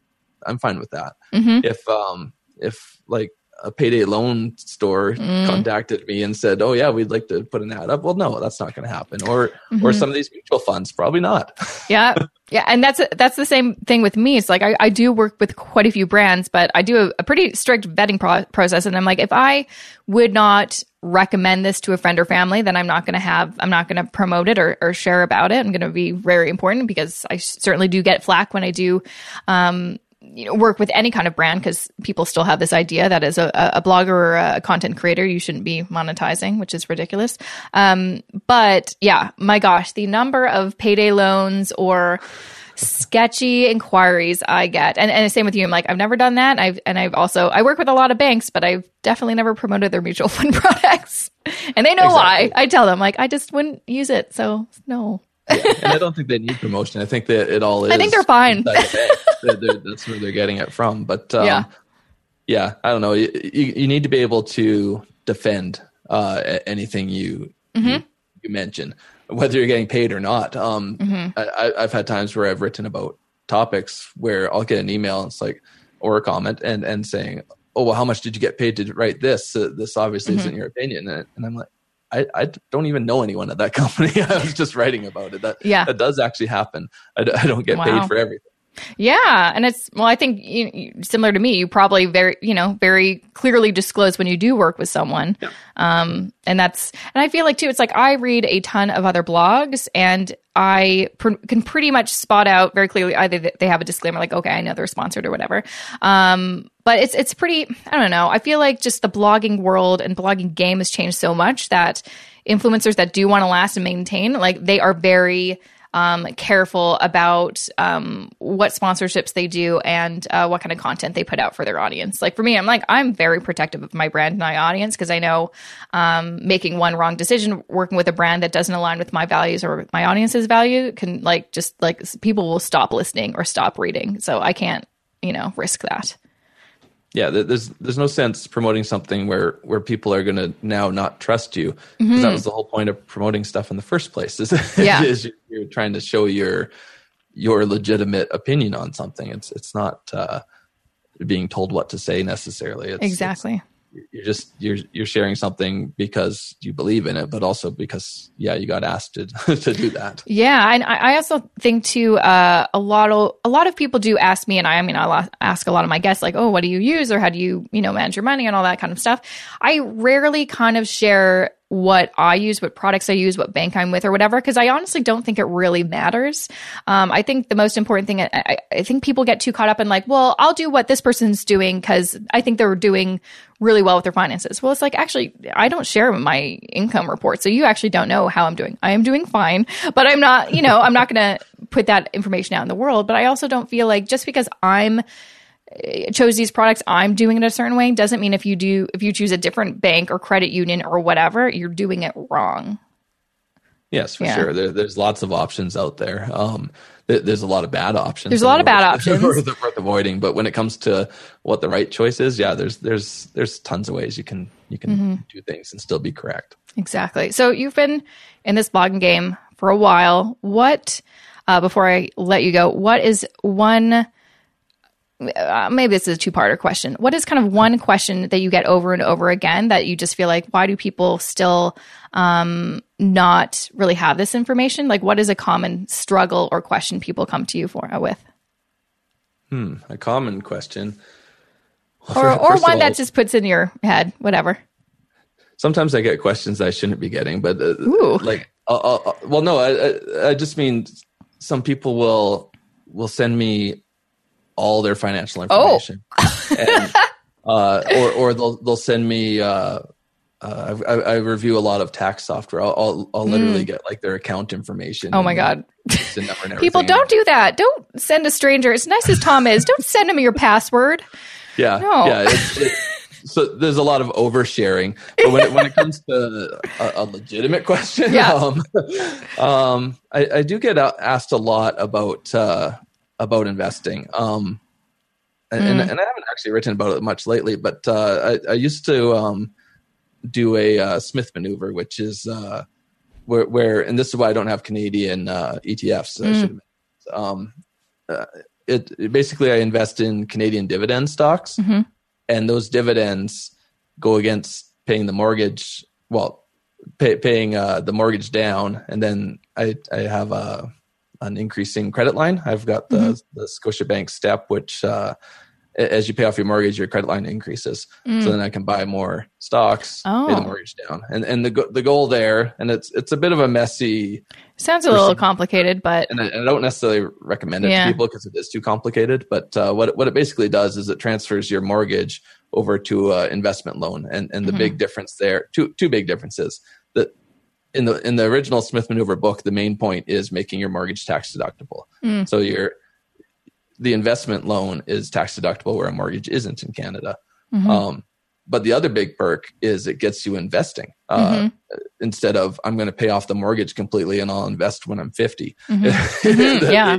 I'm fine with that. Mm-hmm. If um if like a payday loan store mm. contacted me and said, "Oh yeah, we'd like to put an ad up." Well, no, that's not going to happen. Or mm-hmm. or some of these mutual funds, probably not. *laughs* yeah, yeah, and that's that's the same thing with me. It's like I, I do work with quite a few brands, but I do a, a pretty strict vetting pro- process, and I'm like, if I would not recommend this to a friend or family, then I'm not going to have, I'm not going to promote it or, or share about it. I'm going to be very important because I certainly do get flack when I do um, you know, work with any kind of brand because people still have this idea that as a, a, blogger or a content creator, you shouldn't be monetizing, which is ridiculous. Um, but yeah, my gosh, the number of payday loans or sketchy inquiries I get, and, and the same with you. I'm like, I've never done that. I've and I've also I work with a lot of banks, but I've definitely never promoted their mutual *laughs* fund products, and they know exactly. why. I tell them like I just wouldn't use it, so no yeah, and I don't think they need promotion. I think that it all is. I think they're fine. they're, they're, that's where they're getting it from. But um, yeah, yeah, I don't know. You, you, you, need to be able to defend uh, anything you, mm-hmm. you, you mention, whether you're getting paid or not. Um, mm-hmm. I, I've had times where I've written about topics where I'll get an email and it's like or a comment and and saying, "Oh, well, how much did you get paid to write this? Uh, this obviously mm-hmm. isn't your opinion." And, and I'm like, I, I don't even know anyone at that *laughs* company. I was just writing about it. That yeah. that does actually happen. I, I don't get wow. paid for everything. Yeah, and it's well, I think you, similar to me, you probably very, you know, very clearly disclose when you do work with someone, yeah. um, and that's, and I feel like too, it's like I read a ton of other blogs, and I pr- can pretty much spot out very clearly either they have a disclaimer like, okay, I know they're sponsored or whatever, um, but it's it's pretty i don't know i feel like just the blogging world and blogging game has changed so much that influencers that do want to last and maintain like they are very um, careful about um, what sponsorships they do and uh, what kind of content they put out for their audience. Like for me, I'm like I'm very protective of my brand and my audience because I know um, making one wrong decision, working with a brand that doesn't align with my values or my audience's value, can like just like people will stop listening or stop reading. So I can't, you know, risk that yeah there's there's no sense promoting something where where people are going to now not trust you mm-hmm. that was the whole point of promoting stuff in the first place is, *laughs* yeah. is you're trying to show your your legitimate opinion on something it's it's not uh, being told what to say necessarily it's, exactly it's, you're just you're you're sharing something because you believe in it, but also because yeah, you got asked to *laughs* to do that. Yeah, and I, also think too, uh, a lot of a lot of people do ask me, and I, I mean, I ask a lot of my guests like, oh, what do you use, or how do you you know manage your money and all that kind of stuff. I rarely kind of share what I use, what products I use, what bank I'm with, or whatever, because I honestly don't think it really matters. Um, I think the most important thing, I, I, think people get too caught up in like, well, I'll do what this person's doing because I think they're doing really well with their finances. Well, it's like, actually, I don't share my income report. So you actually don't know how I'm doing. I am doing fine, but I'm not, you know, I'm not going to put that information out in the world. But I also don't feel like just because I'm, chose these products i'm doing it a certain way doesn't mean if you do if you choose a different bank or credit union or whatever you're doing it wrong. Yes for yeah. sure. There, there's lots of options out there. Um, th- there's a lot of bad options there's a lot of bad *laughs* options. worth, worth avoiding but when it comes to what the right choice is yeah there's there's there's tons of ways you can you can mm-hmm. do things and still be correct. Exactly. So you've been in this blogging game for a while. What uh, before i let you go what is one uh, maybe this is a two-parter question. What is kind of one question that you get over and over again that you just feel like why do people still um, not really have this information? Like, what is a common struggle or question people come to you for uh, with? Hmm, a common question, or or one all, that just puts in your head, whatever. Sometimes I get questions I shouldn't be getting, but uh, like, uh, uh, well, no, I, I, I just mean some people will will send me all their financial oh. information. Oh. *laughs* and, uh, or or they'll they'll send me. Uh, uh, I, I, review a lot of tax software. I'll, I'll, I'll literally mm. get like their account information. Oh my god! *laughs* People don't do that. Don't send a stranger. As nice as Tom is, don't send him your password. Yeah, no. yeah. It, it, so there's a lot of oversharing, but when it, when it comes to a, a legitimate question, yeah. *laughs* um, um, I, I, do get asked a lot about uh, about investing. Um, mm. and, and I haven't actually written about it much lately, but uh, I, I, used to um, do a uh, Smith maneuver, which is uh, where, where, and this is why I don't have Canadian uh, ETFs. Mm. Um, uh, it, it, basically I invest in Canadian dividend stocks, mm-hmm. and those dividends go against paying the mortgage. Well, pay, paying uh, the mortgage down, and then I I have a an increasing credit line. I've got the, mm-hmm. the Scotiabank step, which uh, as you pay off your mortgage, your credit line increases. Mm. So then I can buy more stocks, oh. pay the oh. mortgage down. And and the the goal there, and it's it's a bit of a messy. Sounds a little complicated, but and I, and I, don't necessarily recommend it yeah. to people because it is too complicated. But uh, what what it basically does is it transfers your mortgage over to an investment loan, and and the mm-hmm. big difference there, two two big differences. The in the in the original Smith Maneuver book, the main point is making your mortgage tax deductible. Mm. So your the investment loan is tax deductible where a mortgage isn't in Canada. Mm-hmm. Um, but the other big perk is it gets you investing uh, mm-hmm. instead of I'm going to pay off the mortgage completely and I'll invest when I'm 50. Mm-hmm. *laughs* mm-hmm. yeah.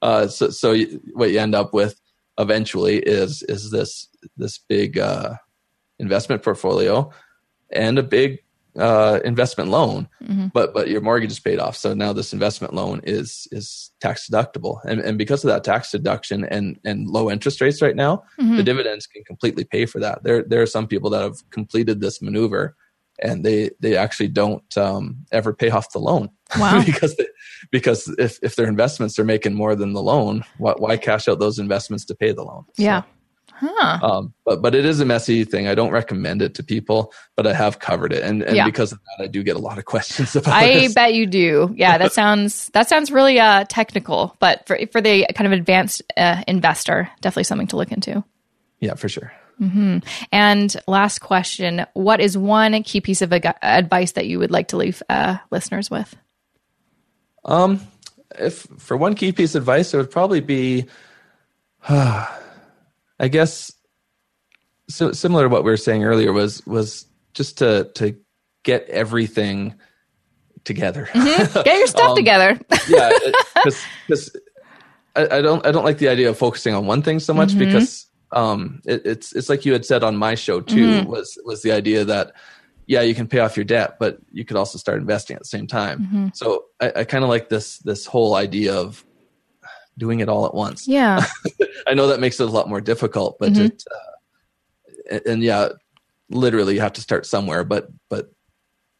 Uh, so, so you, what you end up with eventually is is this this big uh, investment portfolio and a big uh, investment loan, mm-hmm. but but your mortgage is paid off. So now this investment loan is is tax deductible, and and because of that tax deduction and and low interest rates right now, mm-hmm. the dividends can completely pay for that. There there are some people that have completed this maneuver, and they they actually don't um, ever pay off the loan. Wow. *laughs* because they, because if if their investments are making more than the loan, why, why cash out those investments to pay the loan? Yeah. Huh. Um, but but it is a messy thing. I don't recommend it to people, but I have covered it, and and yeah. because of that, I do get a lot of *laughs* questions about. I this. bet you do. Yeah, that *laughs* sounds that sounds really uh, technical, but for for the kind of advanced uh, investor, definitely something to look into. Yeah, for sure. Mm-hmm. And last question: What is one key piece of advice that you would like to leave uh, listeners with? Um, if for one key piece of advice, it would probably be. *sighs* I guess so, similar to what we were saying earlier was was just to to get everything together. Mm-hmm. Get your *laughs* stuff um, together. yeah, *laughs* because I, I, don't I don't like the idea of focusing on one thing so much mm-hmm. because um, it, it's it's like you had said on my show too mm-hmm. was was the idea that yeah you can pay off your debt but you could also start investing at the same time. Mm-hmm. So I, I kind of like this this whole idea of doing it all at once. Yeah. *laughs* I know that makes it a lot more difficult, but mm-hmm. it, uh, and, and, yeah, literally you have to start somewhere, but, but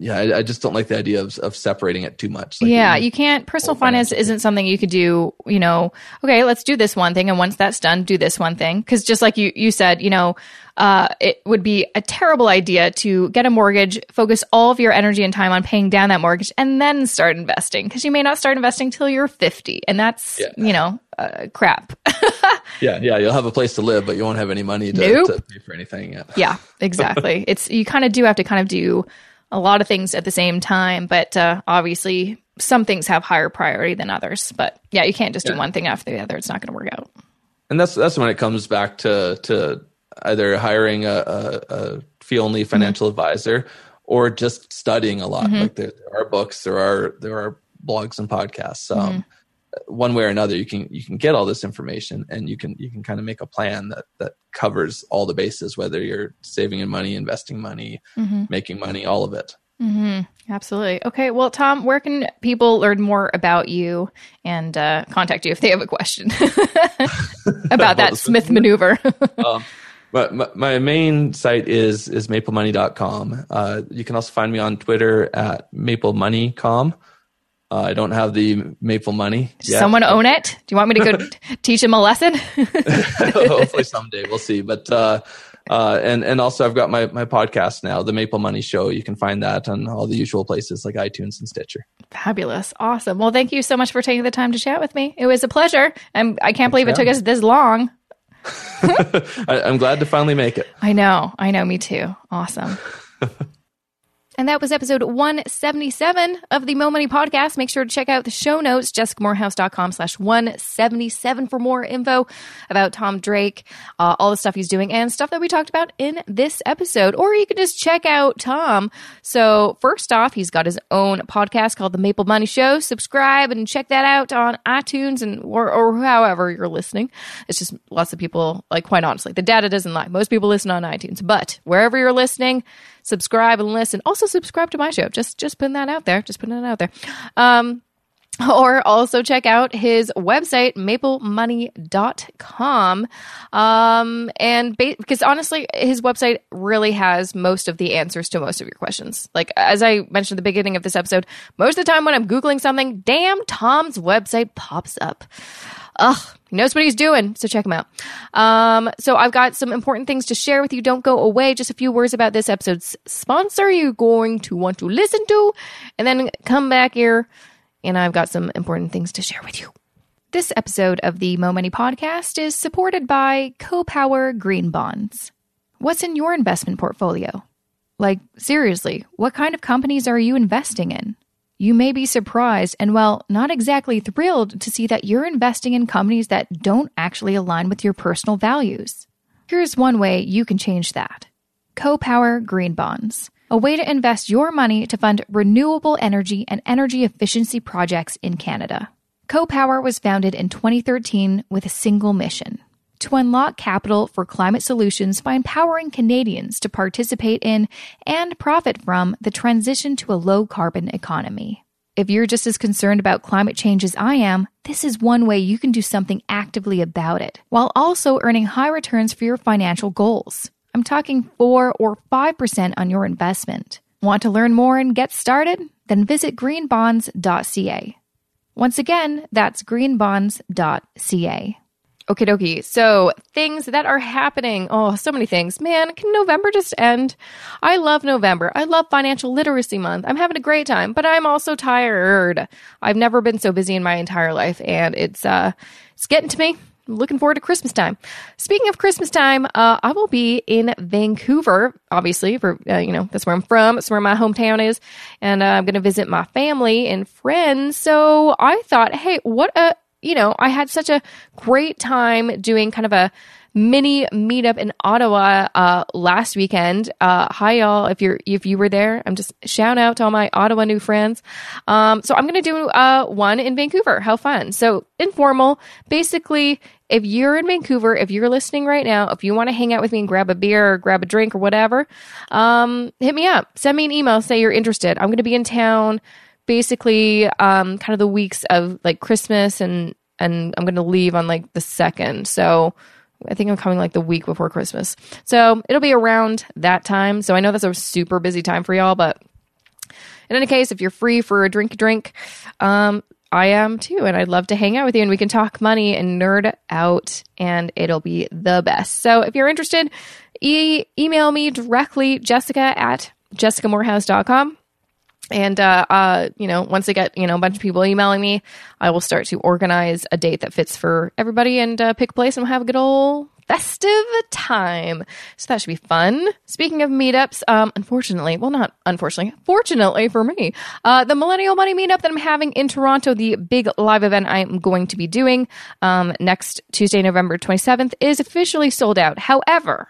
yeah, I, I, just don't like the idea of, of separating it too much. Like yeah, you can't. Personal finance isn't something you could do. You know, okay, let's do this one thing, and once that's done, do this one thing. Because just like you you said, you know, uh, it would be a terrible idea to get a mortgage, focus all of your energy and time on paying down that mortgage, and then start investing. Because you may not start investing till you're 50, and that's yeah. you know uh, crap. *laughs* yeah, yeah, you'll have a place to live, but you won't have any money to, nope. to pay for anything. Yeah, yeah exactly. *laughs* it's you kind of do have to kind of do a lot of things at the same time, but uh, obviously some things have higher priority than others. But yeah, you can't just yeah. do one thing after the other; it's not going to work out. And that's that's when it comes back to to either hiring a, a, a fee only financial mm-hmm. advisor or just studying a lot. Mm-hmm. Like there, there, are books, there are there are blogs and podcasts. Um, mm-hmm one way or another you can you can get all this information and you can you can kind of make a plan that that covers all the bases whether you're saving in money investing money mm-hmm. making money all of it mm-hmm. absolutely okay well tom where can people learn more about you and uh, contact you if they have a question *laughs* about that *laughs* smith maneuver *laughs* um, but my, main site is is maplemoney.com. Uh, you can also find me on Twitter at maplemoneycom. Uh, I don't have the maple money. Yet. Someone own it? Do you want me to go *laughs* teach him a lesson? *laughs* Hopefully someday we'll see. But uh, uh, and and also I've got my my podcast now, the Maple Money Show. You can find that on all the usual places like iTunes and Stitcher. Fabulous, awesome. Well, thank you so much for taking the time to chat with me. It was a pleasure, and I can't believe it took us this long. *laughs* I, I'm glad to finally make it. I know, I know, me too. Awesome. And that was episode 177 of the Mo Money Podcast. Make sure to check out the show notes, jessicamoorhouse.com slash 177 for more info about Tom Drake, uh, all the stuff he's doing, and stuff that we talked about in this episode. Or you can just check out Tom. So, first off, he's got his own podcast called The Maple Money Show. Subscribe and check that out on iTunes and or, or however you're listening. It's just lots of people, like, quite honestly, the data doesn't lie. Most people listen on iTunes, but wherever you're listening, subscribe and listen. Also subscribe to my show. Just just putting that out there. Just putting it out there. Um, *laughs* or also check out his website maplemoney.com um, and ba- because honestly his website really has most of the answers to most of your questions like as i mentioned at the beginning of this episode most of the time when i'm googling something damn tom's website pops up ugh he knows what he's doing, so check him out. Um, so I've got some important things to share with you. Don't go away. Just a few words about this episode's sponsor you're going to want to listen to, and then come back here, and I've got some important things to share with you. This episode of the Mo Money Podcast is supported by CoPower Green Bonds. What's in your investment portfolio? Like, seriously, what kind of companies are you investing in? you may be surprised and, well, not exactly thrilled to see that you're investing in companies that don't actually align with your personal values. Here's one way you can change that CoPower Green Bonds, a way to invest your money to fund renewable energy and energy efficiency projects in Canada. CoPower was founded in 2013 with a single mission to unlock capital for climate solutions by empowering Canadians to participate in and profit from the transition to a low carbon economy. If you're just as concerned about climate change as I am, this is one way you can do something actively about it, while also earning high returns for your financial goals. I'm talking 4 or 5% on your investment. Want to learn more and get started? Then visit greenbonds.ca. Once again, that's greenbonds.ca. Okie dokie. So things that are happening. Oh, so many things. Man, can November just end? I love November. I love financial literacy month. I'm having a great time, but I'm also tired. I've never been so busy in my entire life and it's, uh, it's getting to me. Looking forward to Christmas time. Speaking of Christmas time, uh, I will be in Vancouver, obviously, for, uh, you know, that's where I'm from. It's where my hometown is. And uh, I'm going to visit my family and friends. So I thought, hey, what a you know, I had such a great time doing kind of a mini meetup in Ottawa uh, last weekend. Uh, hi y'all, if you're if you were there, I'm just shout out to all my Ottawa new friends. Um, so I'm gonna do uh, one in Vancouver. How fun! So informal, basically. If you're in Vancouver, if you're listening right now, if you want to hang out with me and grab a beer or grab a drink or whatever, um, hit me up. Send me an email. Say you're interested. I'm going to be in town basically um, kind of the weeks of like Christmas and and I'm going to leave on like the second. So I think I'm coming like the week before Christmas. So it'll be around that time. So I know that's a super busy time for y'all, but in any case, if you're free for a drink, drink, um, I am too, and I'd love to hang out with you and we can talk money and nerd out, and it'll be the best. So if you're interested, e- email me directly, Jessica at jessicamoorhouse.com. And, uh, uh, you know, once I get, you know, a bunch of people emailing me, I will start to organize a date that fits for everybody and uh, pick a place and we'll have a good old festive time. So that should be fun. Speaking of meetups, um, unfortunately, well, not unfortunately, fortunately for me, uh, the Millennial Money Meetup that I'm having in Toronto, the big live event I'm going to be doing um, next Tuesday, November 27th, is officially sold out. However,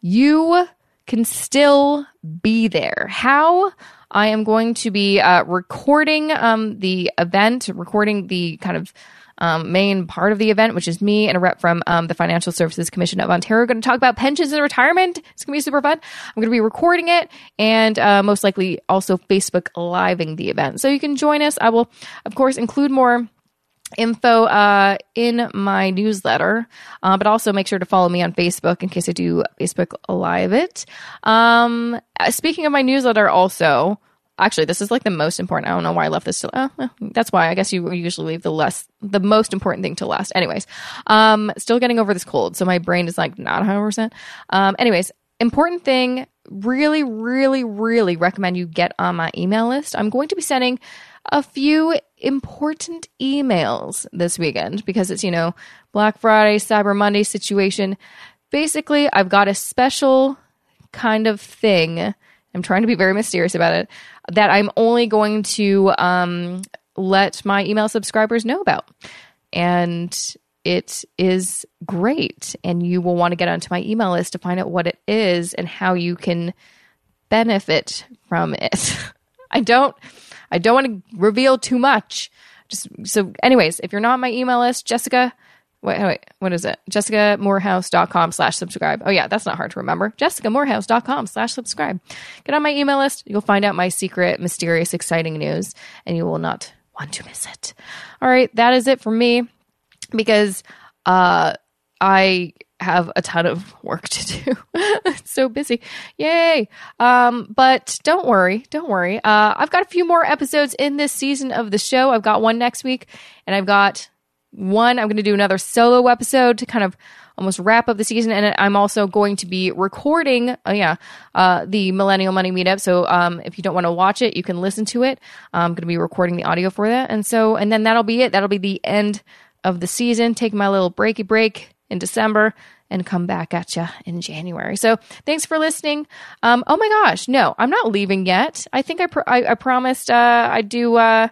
you can still be there. How? I am going to be uh, recording um, the event, recording the kind of um, main part of the event, which is me and a rep from um, the Financial Services Commission of Ontario. Going to talk about pensions and retirement. It's going to be super fun. I'm going to be recording it and uh, most likely also Facebook living the event. So you can join us. I will, of course, include more info uh, in my newsletter, uh, but also make sure to follow me on Facebook in case I do Facebook Live it. Um, speaking of my newsletter, also, actually, this is like the most important. I don't know why I left this to. Uh, that's why I guess you usually leave the less, the most important thing to last. Anyways, um, still getting over this cold, so my brain is like not 100. percent Um, anyways, important thing. Really, really, really recommend you get on my email list. I'm going to be sending a few important emails this weekend because it's, you know, Black Friday, Cyber Monday situation. Basically, I've got a special kind of thing. I'm trying to be very mysterious about it that I'm only going to um, let my email subscribers know about. And it is great. And you will want to get onto my email list to find out what it is and how you can benefit from it. *laughs* I don't I don't want to reveal too much. Just so, anyways, if you're not on my email list, Jessica, wait, wait, what is it? JessicaMoorhouse.com slash subscribe. Oh, yeah, that's not hard to remember. JessicaMoorhouse.com slash subscribe. Get on my email list. You'll find out my secret, mysterious, exciting news, and you will not want to miss it. All right, that is it for me because uh, I have a ton of work to do. *laughs* it's so busy. Yay. Um, but don't worry. Don't worry. Uh, I've got a few more episodes in this season of the show. I've got one next week and I've got one. I'm going to do another solo episode to kind of almost wrap up the season. And I'm also going to be recording, oh yeah, uh, the Millennial Money Meetup. So um, if you don't want to watch it, you can listen to it. I'm going to be recording the audio for that. And so, and then that'll be it. That'll be the end of the season. Take my little breaky break in December and come back at you in January. So thanks for listening. Um, oh my gosh, no, I'm not leaving yet. I think I, I, I, promised uh, I'd do uh,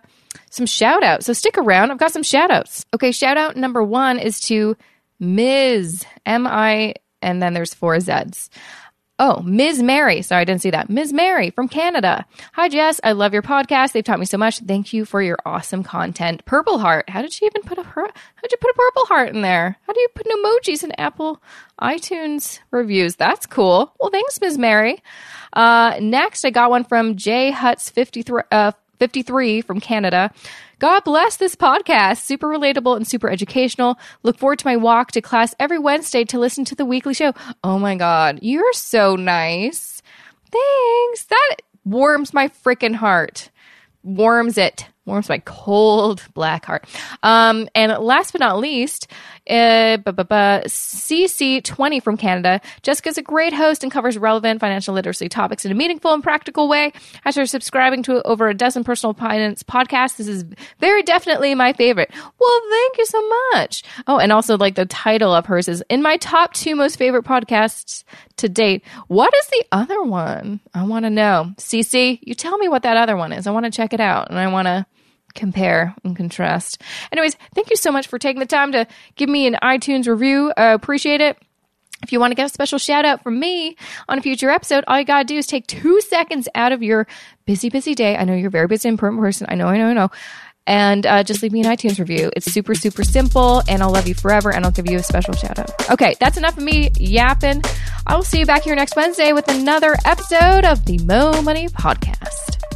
some shout outs. So stick around. I've got some shout outs. Okay, shout out number one is to Ms. M I, and then there's four Z's. Oh, Ms. Mary. Sorry, I didn't see that. Ms. Mary from Canada. Hi, Jess. I love your podcast. They've taught me so much. Thank you for your awesome content. Purple heart. How did she even put a how did you put a purple heart in there? How do you put emojis in Apple iTunes reviews? That's cool. Well, thanks, Ms. Mary. Uh, next, I got one from J Huts 53, uh, 53 from Canada. God bless this podcast. Super relatable and super educational. Look forward to my walk to class every Wednesday to listen to the weekly show. Oh my God. You're so nice. Thanks. That warms my freaking heart. Warms it warms my cold black heart. Um, and last but not least, uh, CC20 from Canada. Jessica's a great host and covers relevant financial literacy topics in a meaningful and practical way. After subscribing to over a dozen personal finance podcasts, this is very definitely my favorite. Well, thank you so much. Oh, and also like the title of hers is in my top two most favorite podcasts to date. What is the other one? I want to know. CC, you tell me what that other one is. I want to check it out and I want to compare and contrast. Anyways, thank you so much for taking the time to give me an iTunes review. I appreciate it. If you want to get a special shout out from me on a future episode, all you got to do is take two seconds out of your busy, busy day. I know you're a very busy, important person. I know, I know, I know. And uh, just leave me an iTunes review. It's super, super simple, and I'll love you forever, and I'll give you a special shout out. Okay, that's enough of me yapping. I will see you back here next Wednesday with another episode of the Mo Money Podcast.